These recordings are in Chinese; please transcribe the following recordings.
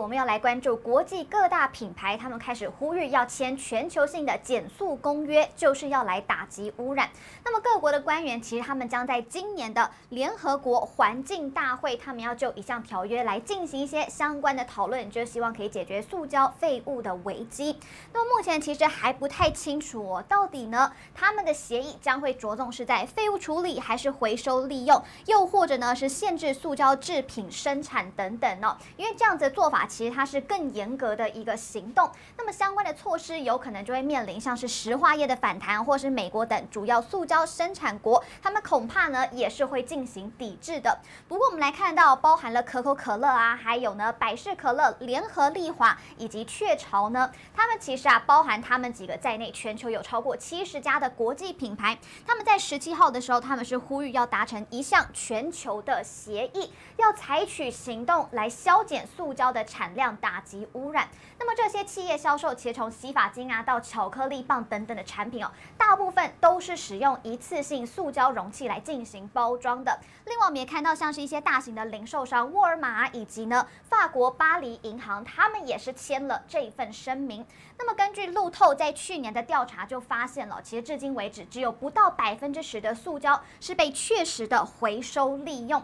我们要来关注国际各大品牌，他们开始呼吁要签全球性的减速公约，就是要来打击污染。那么各国的官员其实他们将在今年的联合国环境大会，他们要就一项条约来进行一些相关的讨论，就是希望可以解决塑胶废物的危机。那么目前其实还不太清楚哦，到底呢他们的协议将会着重是在废物处理，还是回收利用，又或者呢是限制塑胶制品生产等等呢？因为这样子的做法。其实它是更严格的一个行动，那么相关的措施有可能就会面临像是石化业的反弹，或是美国等主要塑胶生产国，他们恐怕呢也是会进行抵制的。不过我们来看到，包含了可口可乐啊，还有呢百事可乐、联合利华以及雀巢呢，他们其实啊包含他们几个在内，全球有超过七十家的国际品牌，他们在十七号的时候，他们是呼吁要达成一项全球的协议，要采取行动来削减塑胶的产。产量打击污染。那么这些企业销售，其实从洗发精啊到巧克力棒等等的产品哦，大部分都是使用一次性塑胶容器来进行包装的。另外，我们也看到像是一些大型的零售商，沃尔玛以及呢法国巴黎银行，他们也是签了这份声明。那么根据路透在去年的调查就发现了，其实至今为止只有不到百分之十的塑胶是被确实的回收利用。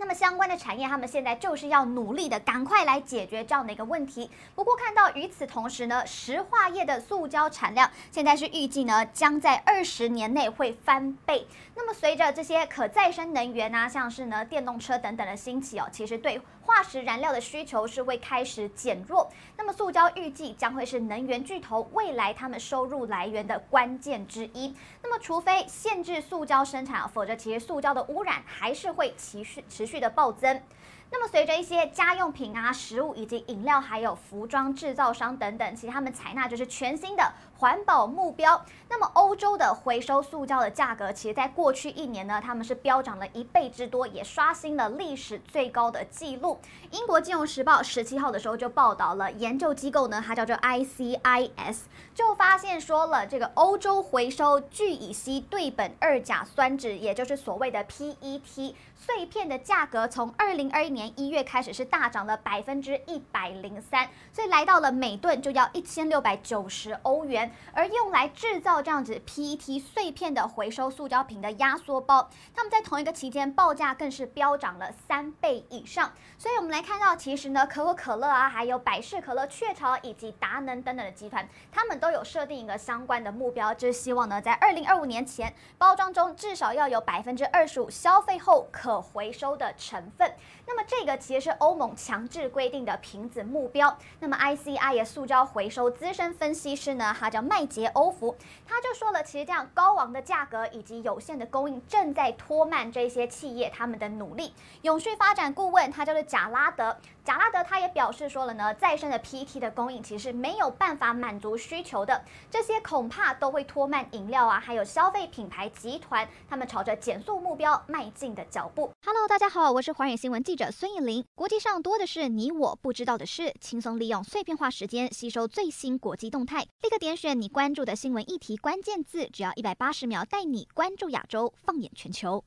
那么相关的产业，他们现在就是要努力的，赶快来解决这样的一个问题。不过看到与此同时呢，石化业的塑胶产量现在是预计呢，将在二十年内会翻倍。那么随着这些可再生能源啊，像是呢电动车等等的兴起哦，其实对化石燃料的需求是会开始减弱。那么塑胶预计将会是能源巨头未来他们收入来源的关键之一。那么除非限制塑胶生产，否则其实塑胶的污染还是会持续持续的暴增。那么，随着一些家用品啊、食物以及饮料，还有服装制造商等等，其实他们采纳就是全新的环保目标。那么，欧洲的回收塑胶的价格，其实在过去一年呢，他们是飙涨了一倍之多，也刷新了历史最高的纪录。英国金融时报十七号的时候就报道了，研究机构呢，它叫做 ICIS，就发现说了，这个欧洲回收聚乙烯对苯二甲酸酯，也就是所谓的 PET 碎片的价格，从二零二一年。年一月开始是大涨了百分之一百零三，所以来到了每吨就要一千六百九十欧元。而用来制造这样子 PET 碎片的回收塑胶瓶的压缩包，他们在同一个期间报价更是飙涨了三倍以上。所以我们来看到，其实呢，可口可乐啊，还有百事可乐、雀巢以及达能等等的集团，他们都有设定一个相关的目标，就是希望呢，在二零二五年前，包装中至少要有百分之二十五消费后可回收的成分。那么这个其实是欧盟强制规定的瓶子目标。那么 ICI 的塑胶回收资深分析师呢，他叫麦杰欧福，他就说了，其实这样高昂的价格以及有限的供应，正在拖慢这些企业他们的努力。永续发展顾问他叫做贾拉德，贾拉德他也表示说了呢，再生的 PET 的供应其实没有办法满足需求的，这些恐怕都会拖慢饮料啊，还有消费品牌集团他们朝着减速目标迈进的脚步。Hello，大家好，我是寰宇新闻记者孙艺林。国际上多的是你我不知道的事，轻松利用碎片化时间吸收最新国际动态，立刻点选选你关注的新闻议题关键字，只要一百八十秒带你关注亚洲，放眼全球。